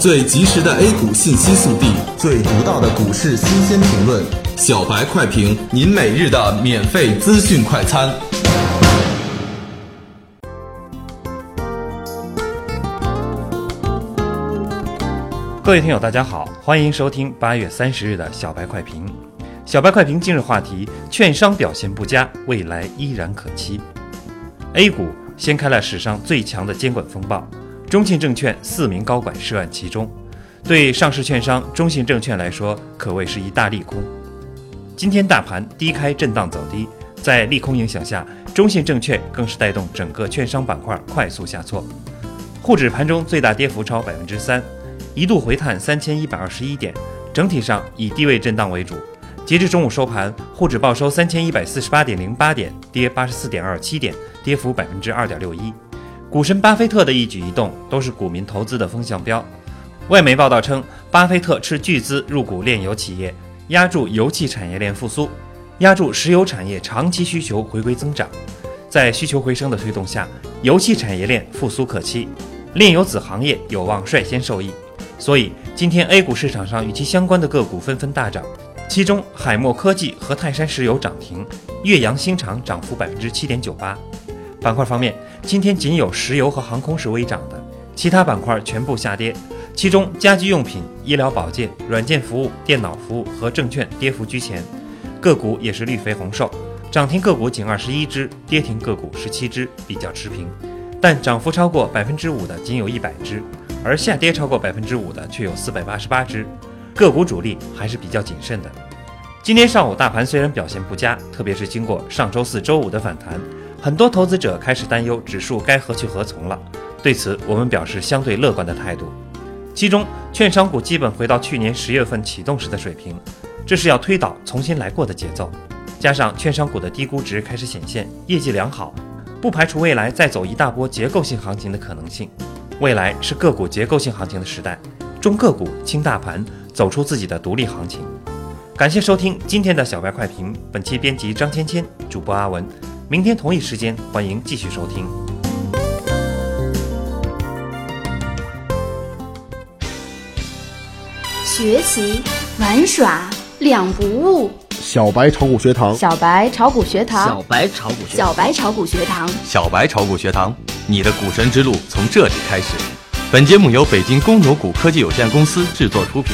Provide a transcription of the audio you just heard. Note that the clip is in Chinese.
最及时的 A 股信息速递，最独到的股市新鲜评论，小白快评，您每日的免费资讯快餐。各位听友，大家好，欢迎收听八月三十日的小白快评。小白快评今日话题：券商表现不佳，未来依然可期。A 股掀开了史上最强的监管风暴，中信证券四名高管涉案其中，对上市券商中信证券来说可谓是一大利空。今天大盘低开震荡走低，在利空影响下，中信证券更是带动整个券商板块快速下挫，沪指盘中最大跌幅超百分之三。一度回探三千一百二十一点，整体上以低位震荡为主。截至中午收盘，沪指报收三千一百四十八点零八点，跌八十四点二七点，跌幅百分之二点六一。股神巴菲特的一举一动都是股民投资的风向标。外媒报道称，巴菲特斥巨资入股炼油企业，压住油气产业链复苏，压住石油产业长期需求回归增长。在需求回升的推动下，油气产业链复苏可期，炼油子行业有望率先受益。所以，今天 A 股市场上与其相关的个股纷纷大涨，其中海默科技和泰山石油涨停，岳阳新厂涨幅百分之七点九八。板块方面，今天仅有石油和航空是微涨的，其他板块全部下跌。其中，家居用品、医疗保健、软件服务、电脑服务和证券跌幅居前，个股也是绿肥红瘦，涨停个股仅二十一只，跌停个股十七只，比较持平。但涨幅超过百分之五的仅有一百只。而下跌超过百分之五的却有四百八十八只，个股主力还是比较谨慎的。今天上午大盘虽然表现不佳，特别是经过上周四周五的反弹，很多投资者开始担忧指数该何去何从了。对此，我们表示相对乐观的态度。其中，券商股基本回到去年十月份启动时的水平，这是要推倒重新来过的节奏。加上券商股的低估值开始显现，业绩良好，不排除未来再走一大波结构性行情的可能性。未来是个股结构性行情的时代，中个股轻大盘，走出自己的独立行情。感谢收听今天的小白快评，本期编辑张芊芊，主播阿文。明天同一时间，欢迎继续收听。学习玩耍两不误。小白炒股学堂，小白炒股学堂，小白炒股学，小白炒股学堂，小白炒股学堂，你的股神之路从这里开始。本节目由北京公牛股科技有限公司制作出品。